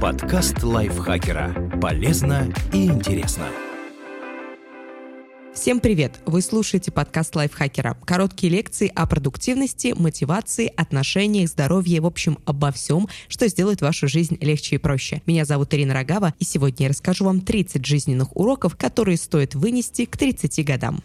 Подкаст лайфхакера. Полезно и интересно. Всем привет! Вы слушаете подкаст лайфхакера. Короткие лекции о продуктивности, мотивации, отношениях, здоровье, в общем, обо всем, что сделает вашу жизнь легче и проще. Меня зовут Ирина Рогава, и сегодня я расскажу вам 30 жизненных уроков, которые стоит вынести к 30 годам.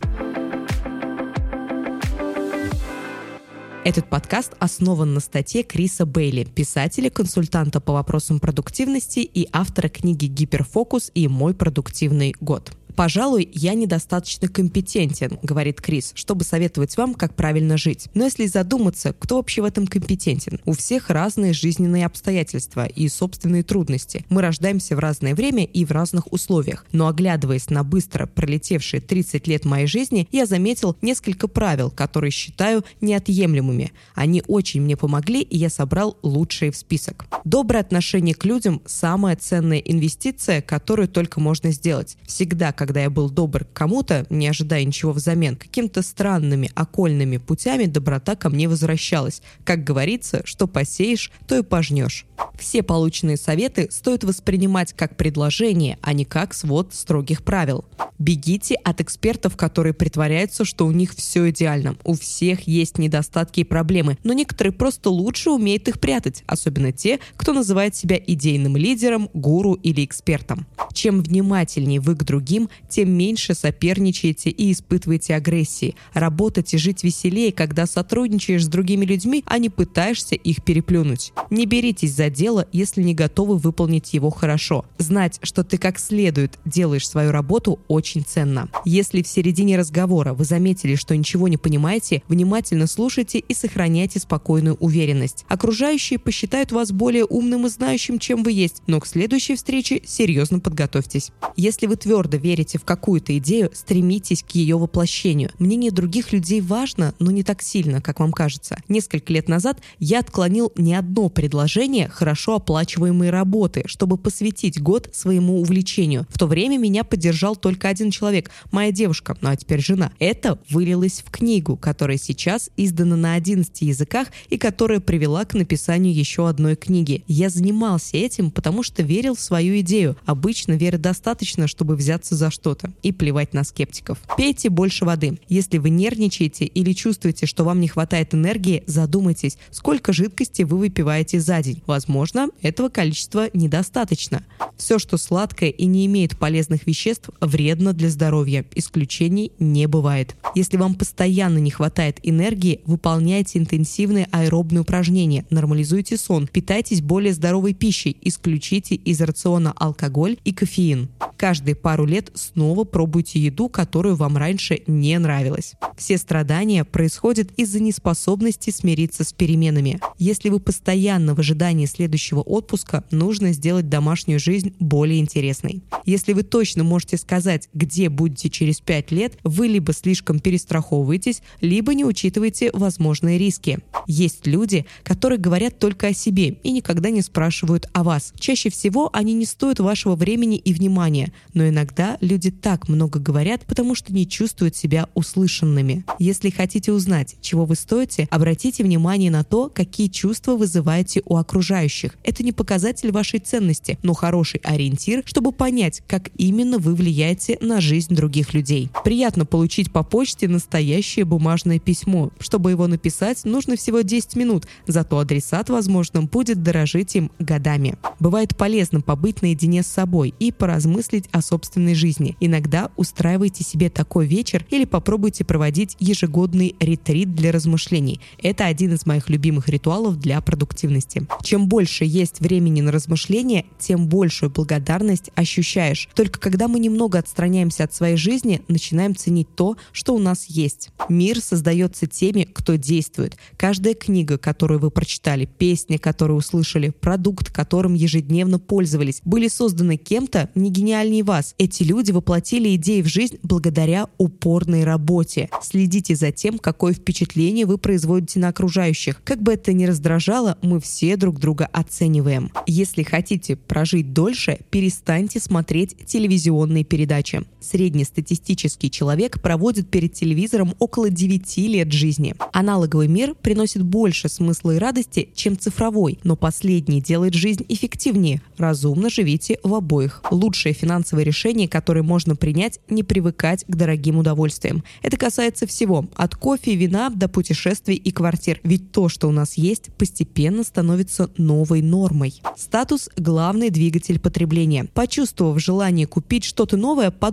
Этот подкаст основан на статье Криса Бейли, писателя, консультанта по вопросам продуктивности и автора книги «Гиперфокус» и «Мой продуктивный год». «Пожалуй, я недостаточно компетентен», — говорит Крис, «чтобы советовать вам, как правильно жить. Но если задуматься, кто вообще в этом компетентен? У всех разные жизненные обстоятельства и собственные трудности. Мы рождаемся в разное время и в разных условиях. Но оглядываясь на быстро пролетевшие 30 лет моей жизни, я заметил несколько правил, которые считаю неотъемлемыми. Они очень мне помогли, и я собрал лучшие в список. Доброе отношение к людям – самая ценная инвестиция, которую только можно сделать. Всегда, когда я был добр к кому-то, не ожидая ничего взамен, каким-то странными, окольными путями доброта ко мне возвращалась. Как говорится, что посеешь, то и пожнешь. Все полученные советы стоит воспринимать как предложение, а не как свод строгих правил. Бегите от экспертов, которые притворяются, что у них все идеально. У всех есть недостатки и проблемы, но некоторые просто лучше умеют их прятать, особенно те, кто называет себя идейным лидером, гуру или экспертом. Чем внимательнее вы к другим, тем меньше соперничаете и испытываете агрессии. Работать и жить веселее, когда сотрудничаешь с другими людьми, а не пытаешься их переплюнуть. Не беритесь за дело, если не готовы выполнить его хорошо. Знать, что ты как следует делаешь свою работу, очень ценно. Если в середине разговора вы заметили, что ничего не понимаете, внимательно слушайте и сохраняйте спокойную уверенность. Окружающие посчитают вас более умным и знающим, чем вы есть, но к следующей встрече серьезно подготовьтесь. Если вы твердо верите в какую-то идею, стремитесь к ее воплощению. Мнение других людей важно, но не так сильно, как вам кажется. Несколько лет назад я отклонил не одно предложение хорошо оплачиваемой работы, чтобы посвятить год своему увлечению. В то время меня поддержал только один человек, моя девушка, ну а теперь жена. Это вылилось в книгу, которая сейчас издана на 11 языках и которая привела к написанию еще одной книги. Я занимался этим, потому что верил в свою идею. Обычно веры достаточно, чтобы взяться за что-то и плевать на скептиков. Пейте больше воды. Если вы нервничаете или чувствуете, что вам не хватает энергии, задумайтесь, сколько жидкости вы выпиваете за день. Возможно, этого количества недостаточно. Все, что сладкое и не имеет полезных веществ, вредно для здоровья. Исключений не бывает. Если вам постоянно не хватает энергии, выполняйте интенсивные аэробные упражнения, нормализуйте сон, питайтесь более здоровой пищей, исключите из рациона алкоголь и кофеин. Каждые пару лет снова пробуйте еду, которую вам раньше не нравилась. Все страдания происходят из-за неспособности смириться с переменами. Если вы постоянно в ожидании следующего отпуска, нужно сделать домашнюю жизнь более интересной. Если вы точно можете сказать, где будете через 5 лет, вы либо слишком перестраховываетесь, либо не учитываете возможные риски. Есть люди, которые говорят только о себе и никогда не спрашивают о вас. Чаще всего они не стоят вашего времени и внимания, но иногда люди так много говорят, потому что не чувствуют себя услышанными. Если хотите узнать, чего вы стоите, обратите внимание на то, какие чувства вызываете у окружающих. Это не показатель вашей ценности, но хороший ориентир, чтобы понять, как именно вы влияете на жизнь других людей. Приятно получить по почте настоящее бумажное письмо. Чтобы его написать, нужно всего 10 минут, зато адресат, возможно, будет дорожить им годами. Бывает полезно побыть наедине с собой и поразмыслить о собственной жизни. Иногда устраивайте себе такой вечер или попробуйте проводить ежегодный ретрит для размышлений. Это один из моих любимых ритуалов для продуктивности. Чем больше есть времени на размышления, тем большую благодарность ощущаешь. Только когда мы немного отстраняемся от своей жизни, начинаем ценить то, что у нас есть. Мир создается теми, кто действует. Каждая книга, которую вы прочитали, песня, которую услышали, продукт, которым ежедневно пользовались, были созданы кем-то не гениальнее вас. Эти люди воплотили идеи в жизнь благодаря упорной работе. Следите за тем, какое впечатление вы производите на окружающих. Как бы это ни раздражало, мы все друг друга оцениваем. Если хотите прожить дольше, перестаньте смотреть телевизионные передачи. Жизни. Среднестатистический человек проводит перед телевизором около 9 лет жизни. Аналоговый мир приносит больше смысла и радости, чем цифровой, но последний делает жизнь эффективнее. Разумно живите в обоих. Лучшее финансовое решение, которое можно принять, не привыкать к дорогим удовольствиям. Это касается всего, от кофе, вина до путешествий и квартир. Ведь то, что у нас есть, постепенно становится новой нормой. Статус – главный двигатель потребления. Почувствовав желание купить что-то новое, подумайте,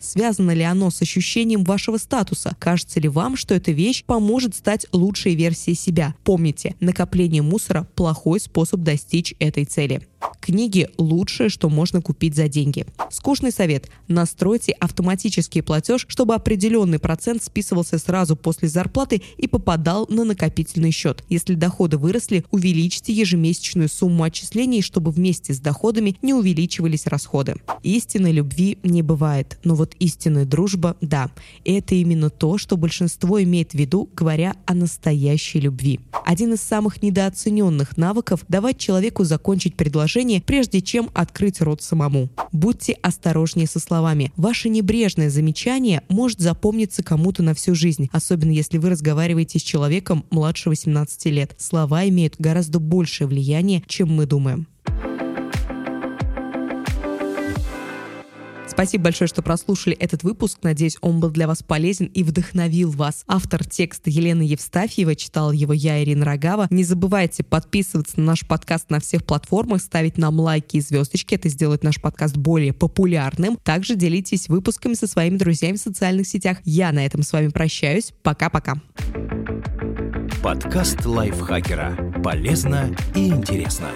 связано ли оно с ощущением вашего статуса. Кажется ли вам, что эта вещь поможет стать лучшей версией себя? Помните, накопление мусора – плохой способ достичь этой цели. Книги – лучшее, что можно купить за деньги. Скучный совет – настройте автоматический платеж, чтобы определенный процент списывался сразу после зарплаты и попадал на накопительный счет. Если доходы выросли, увеличьте ежемесячную сумму отчислений, чтобы вместе с доходами не увеличивались расходы. Истинной любви не бывает, но вот истинная дружба – да. Это именно то, что большинство имеет в виду, говоря о настоящей любви. Один из самых недооцененных навыков – давать человеку закончить предложение, прежде чем открыть рот самому. Будьте осторожнее со словами. Ваше небрежное замечание может запомниться кому-то на всю жизнь, особенно если вы разговариваете с человеком младше 18 лет. Слова имеют гораздо большее влияние, чем мы думаем. Спасибо большое, что прослушали этот выпуск. Надеюсь, он был для вас полезен и вдохновил вас. Автор текста Елена Евстафьева, читал его я, Ирина Рогава. Не забывайте подписываться на наш подкаст на всех платформах, ставить нам лайки и звездочки. Это сделает наш подкаст более популярным. Также делитесь выпусками со своими друзьями в социальных сетях. Я на этом с вами прощаюсь. Пока-пока. Подкаст лайфхакера. Полезно и интересно.